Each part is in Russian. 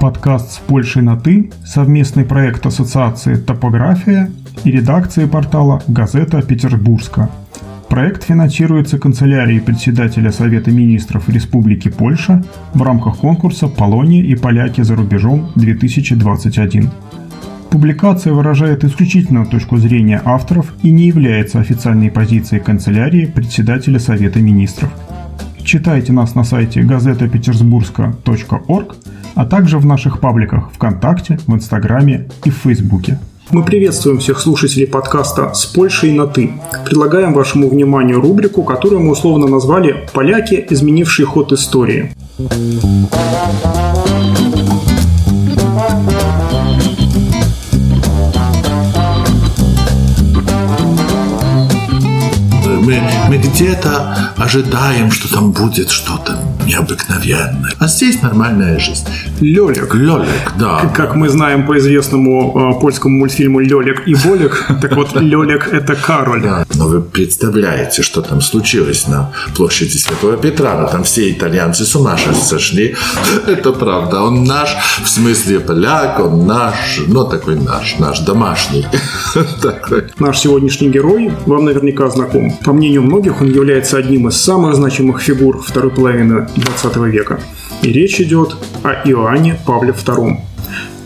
Подкаст с Польшей на «ты» – совместный проект Ассоциации «Топография» и редакции портала «Газета Петербургска». Проект финансируется канцелярией председателя Совета министров Республики Польша в рамках конкурса «Полония и поляки за рубежом-2021». Публикация выражает исключительно точку зрения авторов и не является официальной позицией канцелярии председателя Совета министров. Читайте нас на сайте газетапетербургска.орг, а также в наших пабликах ВКонтакте, в Инстаграме и в Фейсбуке. Мы приветствуем всех слушателей подкаста «С Польшей на «ты». Предлагаем вашему вниманию рубрику, которую мы условно назвали «Поляки, изменившие ход истории». Мы, где-то ожидаем, что там будет что-то необыкновенное. А здесь нормальная жизнь. Лёлик. Лёлик, да. Как мы знаем по известному э, польскому мультфильму «Лёлик и Болик», так вот, Лёлик – это Кароль. Да. Но вы представляете, что там случилось на площади Святого Петра. Ну, там все итальянцы с ума сошли. Это правда. Он наш, в смысле поляк, он наш, ну, такой наш, наш домашний. такой. Наш сегодняшний герой вам наверняка знаком. По мнению многих, он является одним из самых значимых фигур второй половины 20 века. И речь идет о Иоанне Павле II.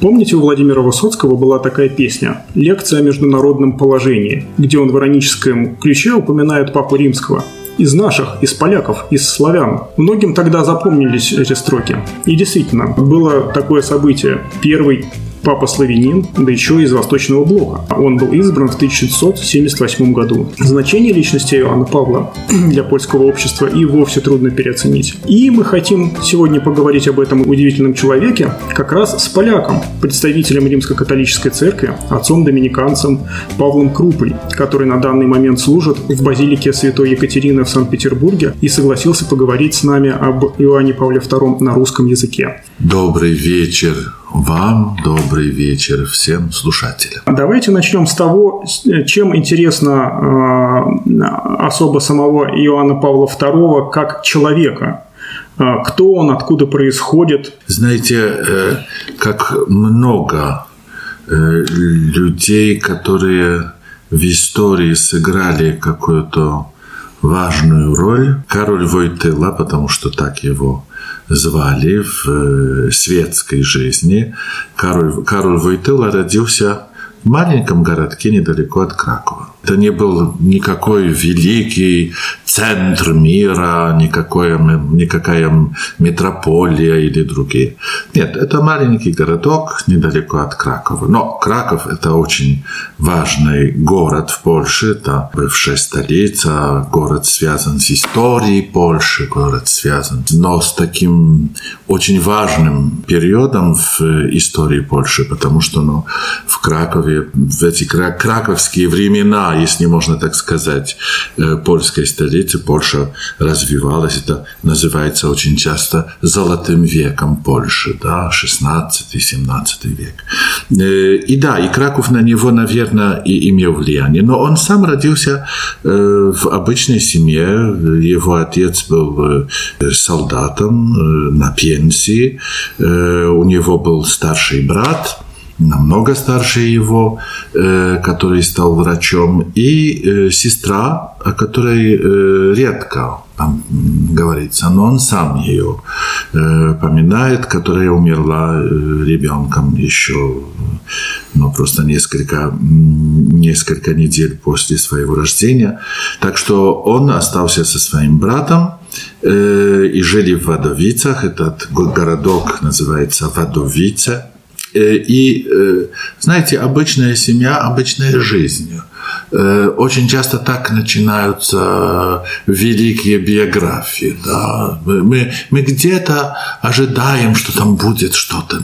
Помните, у Владимира Высоцкого была такая песня «Лекция о международном положении», где он в ироническом ключе упоминает Папу Римского – из наших, из поляков, из славян. Многим тогда запомнились эти строки. И действительно, было такое событие. Первый папа славянин, да еще из Восточного Блока. Он был избран в 1678 году. Значение личности Иоанна Павла для польского общества и вовсе трудно переоценить. И мы хотим сегодня поговорить об этом удивительном человеке как раз с поляком, представителем Римско-католической церкви, отцом-доминиканцем Павлом Крупой, который на данный момент служит в базилике Святой Екатерины в Санкт-Петербурге и согласился поговорить с нами об Иоанне Павле II на русском языке. Добрый вечер, вам добрый вечер всем слушателям. Давайте начнем с того, чем интересно э, особо самого Иоанна Павла II как человека. Э, кто он, откуда происходит? Знаете, э, как много людей, которые в истории сыграли какую-то важную роль. Король Войтыла, потому что так его звали в э, светской жизни. Кароль, Кароль Войтыла родился в маленьком городке недалеко от Кракова. Это не был никакой великий центр мира, никакое, никакая метрополия или другие. Нет, это маленький городок недалеко от Кракова. Но Краков – это очень важный город в Польше, это бывшая столица, город связан с историей Польши, город связан, но с таким очень важным периодом в истории Польши, потому что ну, в Кракове, в эти краковские времена, если можно так сказать, э, польской столицы Польша развивалась. Это называется очень часто золотым веком Польши, да, 16-17 век. Э, и да, и Краков на него, наверное, и имел влияние. Но он сам родился э, в обычной семье. Его отец был солдатом на пенсии. У него был старший брат – намного старше его, э, который стал врачом, и э, сестра, о которой э, редко там говорится, но он сам ее поминает, которая умерла ребенком еще ну, просто несколько, несколько недель после своего рождения. Так что он остался со своим братом, и жили в Вадовицах. Этот городок называется Вадовице. Э, и, э, знаете, обычная семья, обычная жизнь. Э, очень часто так начинаются великие биографии. Да? Мы, мы где-то ожидаем, что там будет что-то,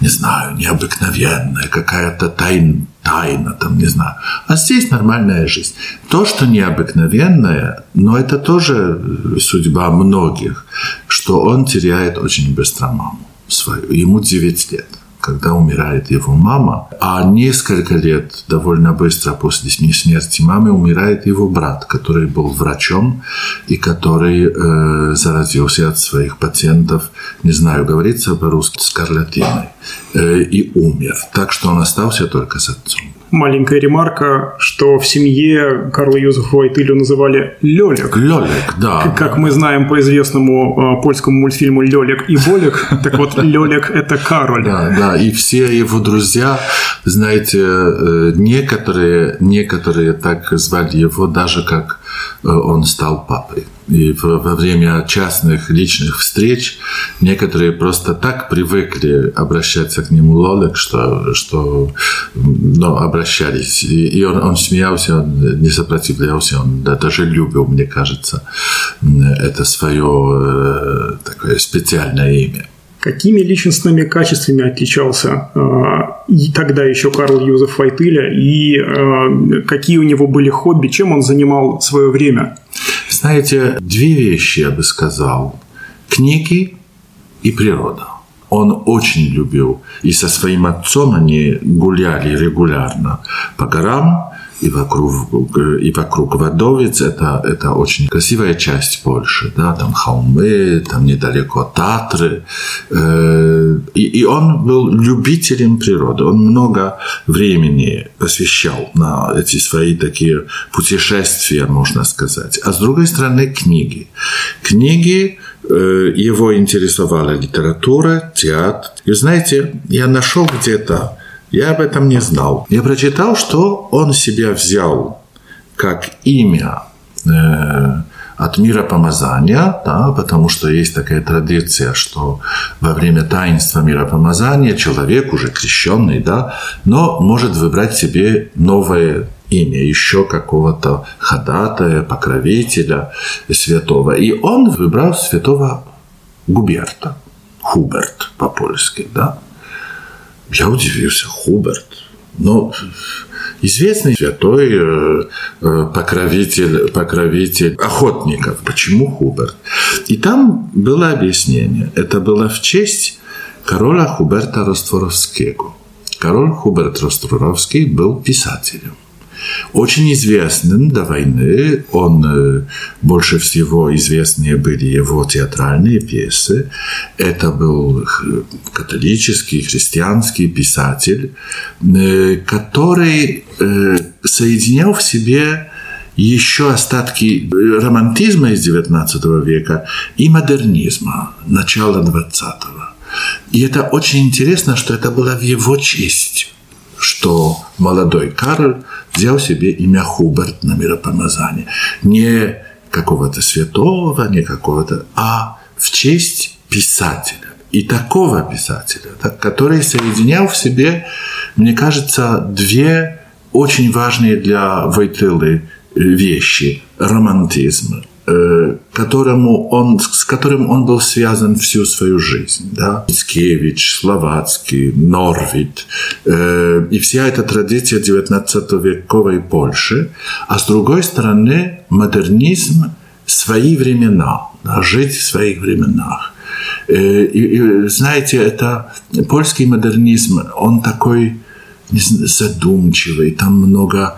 не знаю, необыкновенное, какая-то тайна, тайна, там, не знаю. А здесь нормальная жизнь. То, что необыкновенное, но это тоже судьба многих, что он теряет очень быстро маму свою. Ему 9 лет когда умирает его мама, а несколько лет, довольно быстро после смерти мамы, умирает его брат, который был врачом и который э, заразился от своих пациентов, не знаю, говорится по-русски, скарлатиной, э, и умер. Так что он остался только с отцом маленькая ремарка, что в семье Карла Юзефа Вайтылю называли Лёлик. Лёлик, да. Как мы знаем по известному э, польскому мультфильму Лёлик и Болик, так вот Лёлик – это Кароль. Да, да, и все его друзья, знаете, э, некоторые, некоторые так звали его даже как он стал папой. И во время частных личных встреч некоторые просто так привыкли обращаться к нему Лолек, что, что ну, обращались. И, и он, он смеялся, он не сопротивлялся, он даже любил, мне кажется, это свое э, такое специальное имя. Какими личностными качествами отличался э, и тогда еще Карл Юзеф Вайтыля, и э, какие у него были хобби, чем он занимал свое время? Знаете, две вещи я бы сказал. Книги и природа. Он очень любил, и со своим отцом они гуляли регулярно по горам, и вокруг, и вокруг Водовец. Это, это очень красивая часть Польши. Да? Там холмы, там недалеко Татры. Э, и, и он был любителем природы. Он много времени посвящал на эти свои такие путешествия, можно сказать. А с другой стороны, книги. Книги э, его интересовала литература, театр. И знаете, я нашел где-то я об этом не знал. Я прочитал, что он себя взял как имя э, от мира помазания, да, потому что есть такая традиция, что во время таинства мира помазания человек уже крещенный, да, но может выбрать себе новое имя, еще какого-то ходатая, покровителя святого. И он выбрал святого Губерта, Хуберт по-польски, да. Я удивился, Хуберт. Ну, известный святой э, э, покровитель, покровитель охотников. Почему Хуберт? И там было объяснение. Это было в честь короля Хуберта Ростворовского. Король Хуберт Ростворовский был писателем. Очень известным до войны, он э, больше всего известные были его театральные пьесы. Это был католический, христианский писатель, э, который э, соединял в себе еще остатки романтизма из XIX века и модернизма начала XX. И это очень интересно, что это было в его честь, что молодой Карл взял себе имя Хуберт на миропомазание. Не какого-то святого, не какого-то, а в честь писателя. И такого писателя, который соединял в себе, мне кажется, две очень важные для Войтылы вещи. Романтизм Э, которому он, с которым он был связан всю свою жизнь. Да? Мицкевич, Словацкий, Норвид. Э, и вся эта традиция 19-вековой Польши. А с другой стороны, модернизм свои времена, да, жить в своих временах. Э, и, и, знаете, это польский модернизм, он такой задумчивый, там много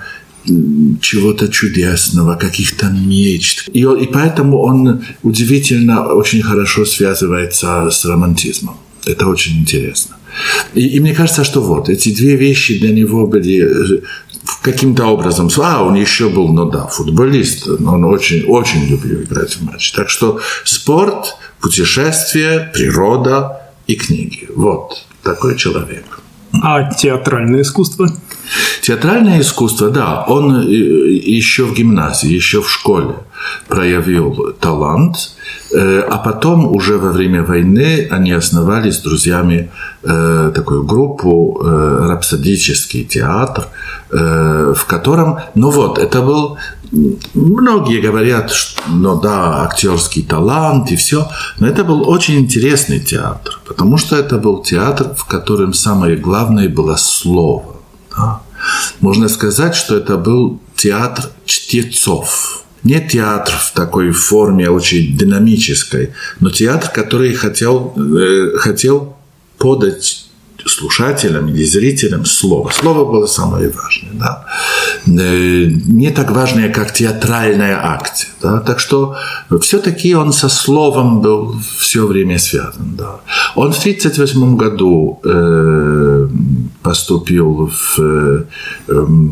чего-то чудесного, каких-то мечт. И, и поэтому он удивительно очень хорошо связывается с романтизмом. Это очень интересно. И, и мне кажется, что вот эти две вещи для него были э, каким-то образом, а, он еще был, ну да, футболист, он очень, очень любил играть в матч. Так что спорт, путешествие, природа и книги. Вот такой человек. А театральное искусство? Театральное искусство, да, он э, еще в гимназии, еще в школе проявил талант, а потом уже во время войны они основали с друзьями э, такую группу «Рапсодический театр», в котором, ну вот, это был Многие говорят, что ну да, актерский талант и все, но это был очень интересный театр, потому что это был театр, в котором самое главное было слово. Да? Можно сказать, что это был театр чтецов. Не театр в такой форме очень динамической, но театр, который хотел, э, хотел подать слушателям или зрителям слово. Слово было самое важное. Да? Э, не так важное, как театральная акция. Да? Так что все-таки он со словом был все время связан. Да? Он в 1938 году э, поступил в э,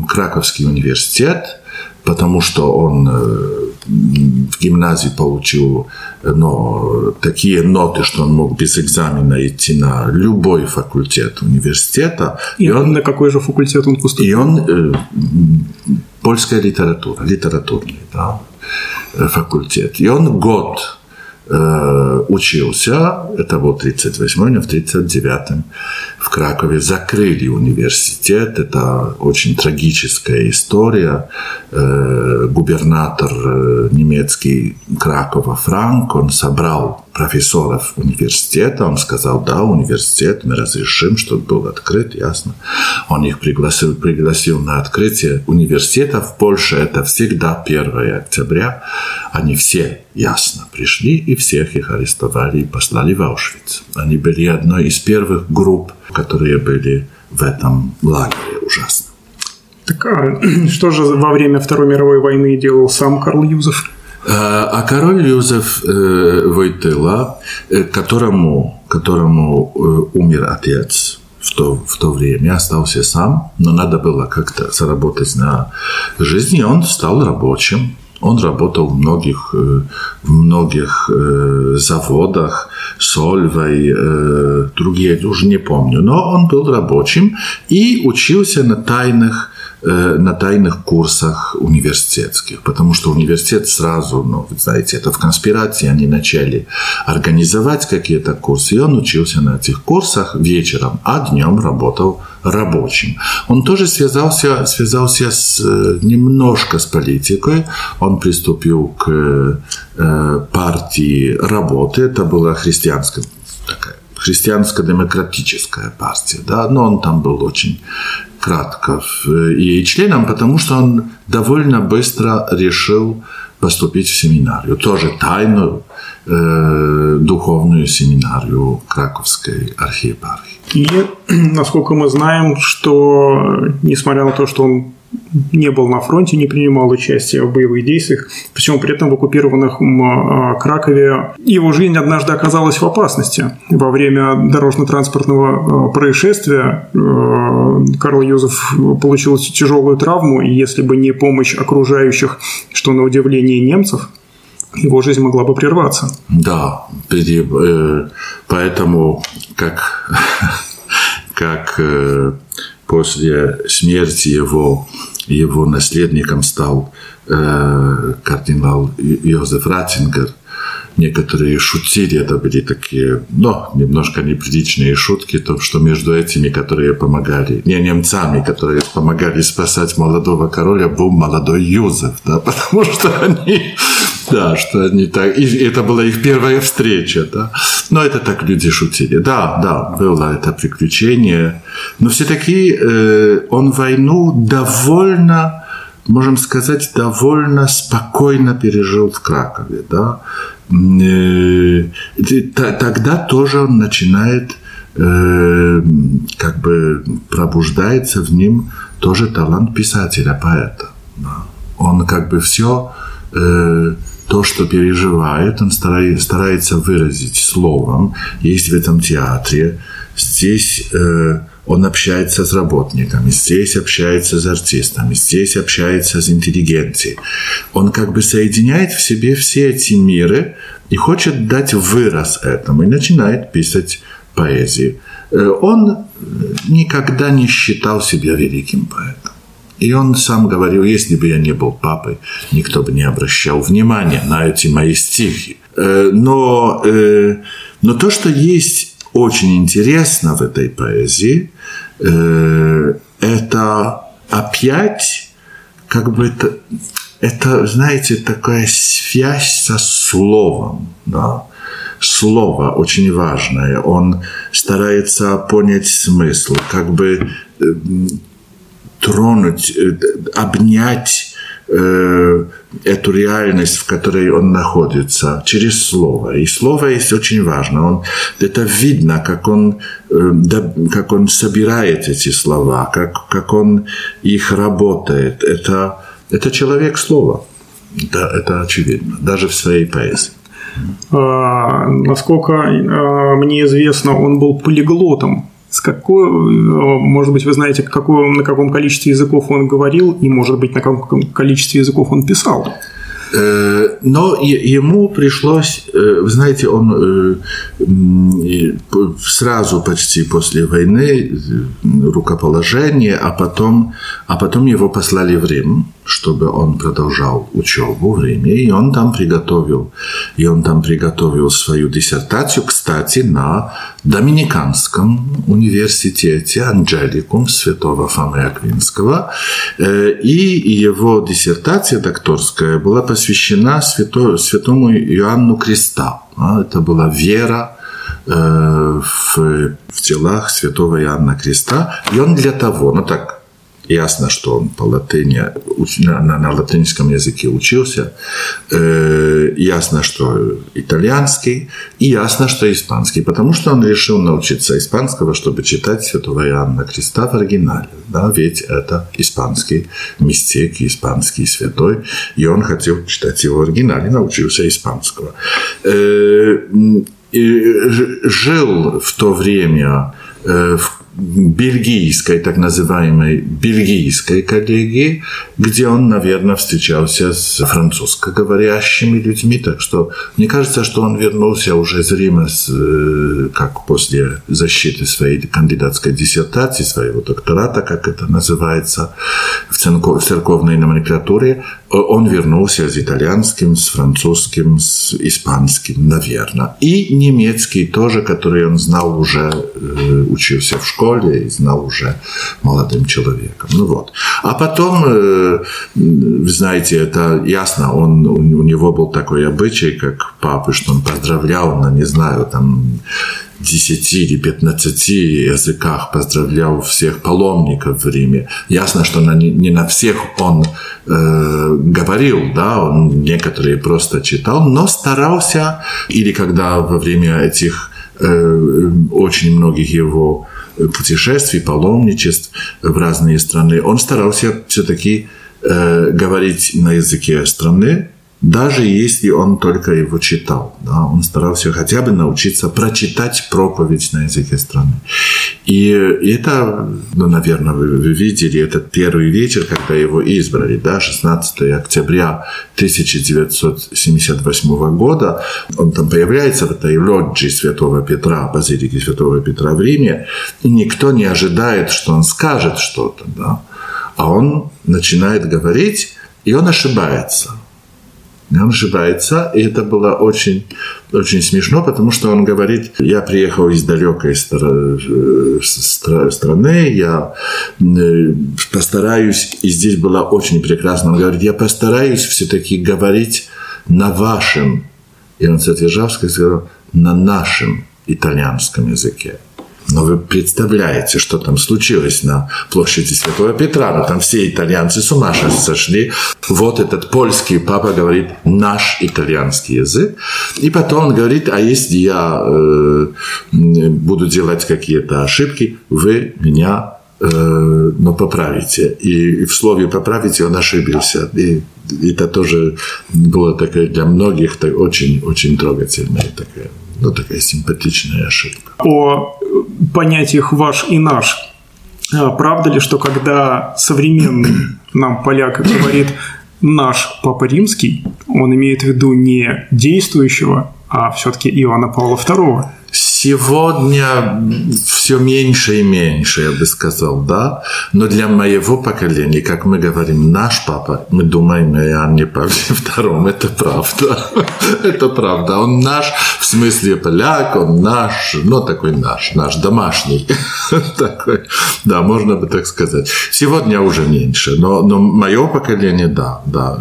Краковский университет, потому что он э, в гимназии получил но, такие ноты, что он мог без экзамена идти на любой факультет университета. И, и он, на какой же факультет он поступил? И он э, польская литература, литературный да, э, факультет. И он год Э, учился, это был 38-й, в 39-м в Кракове закрыли университет. Это очень трагическая история. Э, губернатор э, немецкий Кракова Франк, он собрал профессоров университета. Он сказал, да, университет, мы разрешим, чтобы был открыт, ясно. Он их пригласил, пригласил на открытие университета в Польше. Это всегда 1 октября. Они все ясно пришли и всех их арестовали и послали в Аушвиц. Они были одной из первых групп, которые были в этом лагере ужасно. Так а что же во время Второй мировой войны делал сам Карл Юзеф? А, а король Юзеф э, Войтыла, э, которому, которому э, умер отец, в то, в то время остался сам, но надо было как-то заработать на жизнь, и он стал рабочим. Он работал в многих, в многих заводах, Сольвой, другие, уже не помню. Но он был рабочим и учился на тайных на тайных курсах университетских, потому что университет сразу, ну, вы знаете, это в конспирации, они начали организовать какие-то курсы, и он учился на этих курсах вечером, а днем работал рабочим. Он тоже связался, связался с, э, немножко с политикой, он приступил к э, партии работы, это была христианская такая христианско-демократическая партия, да, но он там был очень кратко ей членом, потому что он довольно быстро решил поступить в семинарию, тоже тайную э, духовную семинарию Краковской архиепархии. И, насколько мы знаем, что, несмотря на то, что он не был на фронте, не принимал участия в боевых действиях. Причем при этом в оккупированных а, Кракове его жизнь однажды оказалась в опасности. Во время дорожно-транспортного а, происшествия а, Карл Юзеф получил тяжелую травму, и если бы не помощь окружающих, что на удивление немцев, его жизнь могла бы прерваться. Да, э, поэтому как, как э, после смерти его, его наследником стал э, кардинал Йозеф Ратингер. Некоторые шутили, это были такие, но немножко неприличные шутки, то, что между этими, которые помогали, не немцами, которые помогали спасать молодого короля, был молодой Юзеф, да, потому что они да, что они так... И это была их первая встреча, да. Но это так люди шутили. Да, да, было это приключение. Но все-таки э, он войну довольно, можем сказать, довольно спокойно пережил в Кракове, да. Э, тогда тоже он начинает э, как бы пробуждается в нем тоже талант писателя, поэта. Да. Он как бы все э, то, что переживает, он старается выразить словом. Есть в этом театре. Здесь э, он общается с работниками, здесь общается с артистами, здесь общается с интеллигенцией. Он как бы соединяет в себе все эти миры и хочет дать выраз этому, и начинает писать поэзию. Э, он никогда не считал себя великим поэтом. И он сам говорил, если бы я не был папой, никто бы не обращал внимания на эти мои стихи. Э, но, э, но то, что есть очень интересно в этой поэзии, э, это опять как бы это, это, знаете, такая связь со словом, да, слово очень важное. Он старается понять смысл, как бы тронуть, э, обнять э, эту реальность, в которой он находится, через слово. И слово есть очень важно. Он, это видно, как он, да, как он собирает эти слова, как, как он их работает. Это, это человек слова. Да, это очевидно, даже в своей поэзии. А, насколько а, мне известно, он был полиглотом. Какой, а, может быть, вы знаете, какой, на каком количестве языков он говорил, и, может быть, на каком количестве языков он писал? Э, но ему пришлось, э, вы знаете, он э, сразу почти после войны рукоположение, а потом, а потом его послали в Рим чтобы он продолжал учебу в Риме, и он там приготовил, и он там приготовил свою диссертацию, кстати, на Доминиканском университете Анджеликум святого Фомы Аквинского, э, и его диссертация докторская была посвящена свято, святому Иоанну Креста. А, это была вера э, в, в телах святого Иоанна Креста, и он для того, ну так Ясно, что он по латыни, на, на, латинском языке учился. Э, ясно, что итальянский. И ясно, что испанский. Потому что он решил научиться испанского, чтобы читать Святого Иоанна Креста в оригинале. Да? Ведь это испанский мистик, испанский святой. И он хотел читать его в оригинале, научился испанского. Э, жил в то время э, в бельгийской, так называемой бельгийской коллегии, где он, наверное, встречался с французскоговорящими людьми. Так что мне кажется, что он вернулся уже из Рима, с, э, как после защиты своей кандидатской диссертации, своего доктората, как это называется в, церков, в церковной номенклатуре, он вернулся с итальянским, с французским, с испанским, наверное. И немецкий тоже, который он знал уже, э, учился в школе и знал уже молодым человеком. Ну вот. А потом, э, вы знаете, это ясно, он, у него был такой обычай, как папы, что он поздравлял на, не знаю, там 10 или 15 языках поздравлял всех паломников в Риме. Ясно, что на, не на всех он э, говорил, да, он некоторые просто читал, но старался, или когда во время этих э, очень многих его путешествий, паломничеств в разные страны, он старался все-таки э, говорить на языке страны, даже если он только его читал. Да, он старался хотя бы научиться прочитать проповедь на языке страны. И это, ну, наверное, вы, вы видели этот первый вечер, когда его избрали, да, 16 октября 1978 года. Он там появляется в этой лоджии Святого Петра, базилики Святого Петра в Риме, и никто не ожидает, что он скажет что-то, да. А он начинает говорить, и он ошибается – он ошибается, и это было очень, очень смешно, потому что он говорит, я приехал из далекой стра- страны, я э, постараюсь, и здесь было очень прекрасно, он говорит, я постараюсь все-таки говорить на вашем, и он Святвержавский сказал, на нашем итальянском языке. Но вы представляете, что там случилось на площади Святого Петра. Ну, там все итальянцы с ума сошли. Вот этот польский папа говорит наш итальянский язык. И потом он говорит, а если я э, буду делать какие-то ошибки, вы меня э, но поправите. И в слове «поправите» он ошибился. И это тоже было такое для многих очень-очень трогательное такое ну, такая симпатичная ошибка. О понятиях «ваш» и «наш». А, правда ли, что когда современный нам поляк говорит «наш Папа Римский», он имеет в виду не действующего, а все-таки Иоанна Павла II? Сегодня все меньше и меньше, я бы сказал, да. Но для моего поколения, как мы говорим, наш папа, мы думаем о Иоанне Павле II, это правда. это правда. Он наш, в смысле поляк, он наш, ну такой наш, наш домашний. такой, да, можно бы так сказать. Сегодня уже меньше, но, но мое поколение, да, да.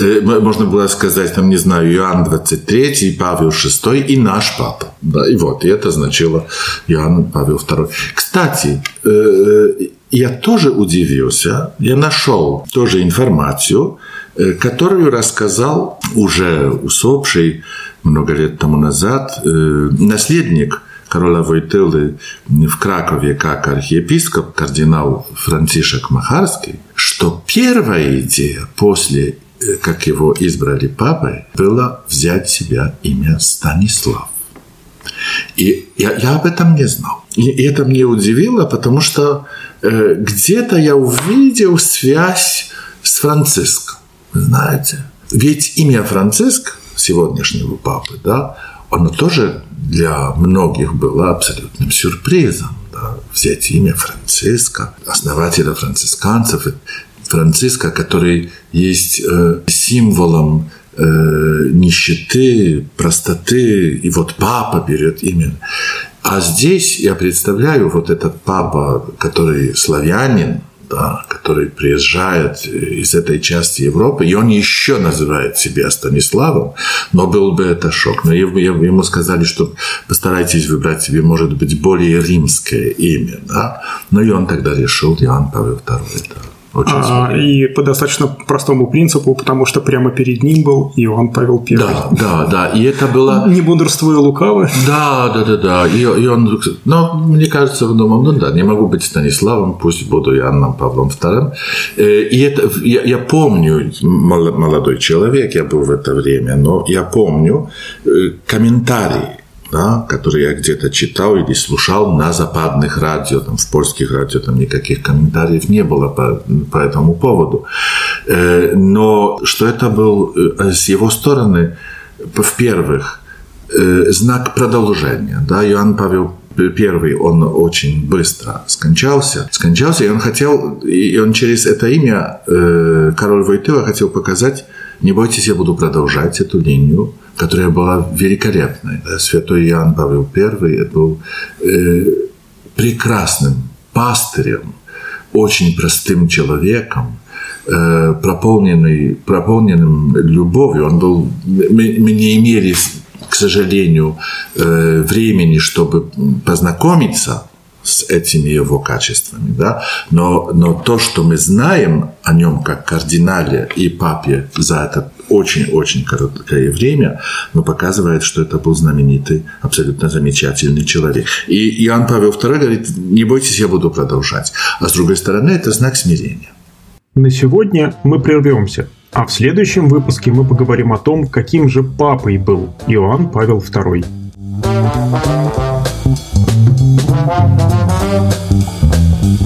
Э, можно было сказать, там, не знаю, Иоанн 23, Павел VI и наш папа. Да, вот Вот, и это значило Иоанн Павел II. Кстати, э, я тоже удивился, я нашел тоже информацию, э, которую рассказал уже усопший много лет тому назад наследник короля Войтылы в Кракове как архиепископ, кардинал Францишек Махарский, что первая идея после как его избрали папой, было взять себя имя Станислав. И я, я об этом не знал. И это мне удивило, потому что э, где-то я увидел связь с Франциском. Знаете? Ведь имя Франциск, сегодняшнего папы, да, оно тоже для многих было абсолютным сюрпризом. Да? Взять имя Франциска, основателя францисканцев, Франциска, который есть э, символом э, нищеты, простоты, и вот папа берет имя. А здесь я представляю вот этот папа, который славянин, да, который приезжает из этой части Европы, и он еще называет себя Станиславом, но был бы это шок. Но ему сказали, что постарайтесь выбрать себе, может быть, более римское имя. Да? Но и он тогда решил Иоанн Павел II. Да. Очень а, и по достаточно простому принципу, потому что прямо перед ним был Иоанн Павел I. Да, да, да. И это было... Не бодрствуя лукаво. Да, да, да, да. И, и он... Но мне кажется, он думал, ну да, не могу быть Станиславом, пусть буду Иоанном Павлом II. Э, и это... Я, я помню, молодой человек, я был в это время, но я помню э, комментарии да, которые я где-то читал или слушал на западных радио, там, в польских радио там никаких комментариев не было по, по этому поводу. Э, но что это был э, с его стороны, в-первых, э, знак продолжения. Да, Иоанн Павел Первый, он очень быстро скончался. Скончался, и он хотел, и он через это имя, король Войтыла, хотел показать, не бойтесь, я буду продолжать эту линию, которая была великолепной. Святой Иоанн Павел I был э, прекрасным пастырем, очень простым человеком, э, прополненный, прополненным любовью. Он был, мы, мы не имели, к сожалению, э, времени, чтобы познакомиться с этими его качествами, да, но, но то, что мы знаем о нем как кардинале и папе за это очень-очень короткое время, но показывает, что это был знаменитый, абсолютно замечательный человек. И Иоанн Павел II говорит, не бойтесь, я буду продолжать. А с другой стороны, это знак смирения. На сегодня мы прервемся. А в следующем выпуске мы поговорим о том, каким же папой был Иоанн Павел II.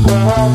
love.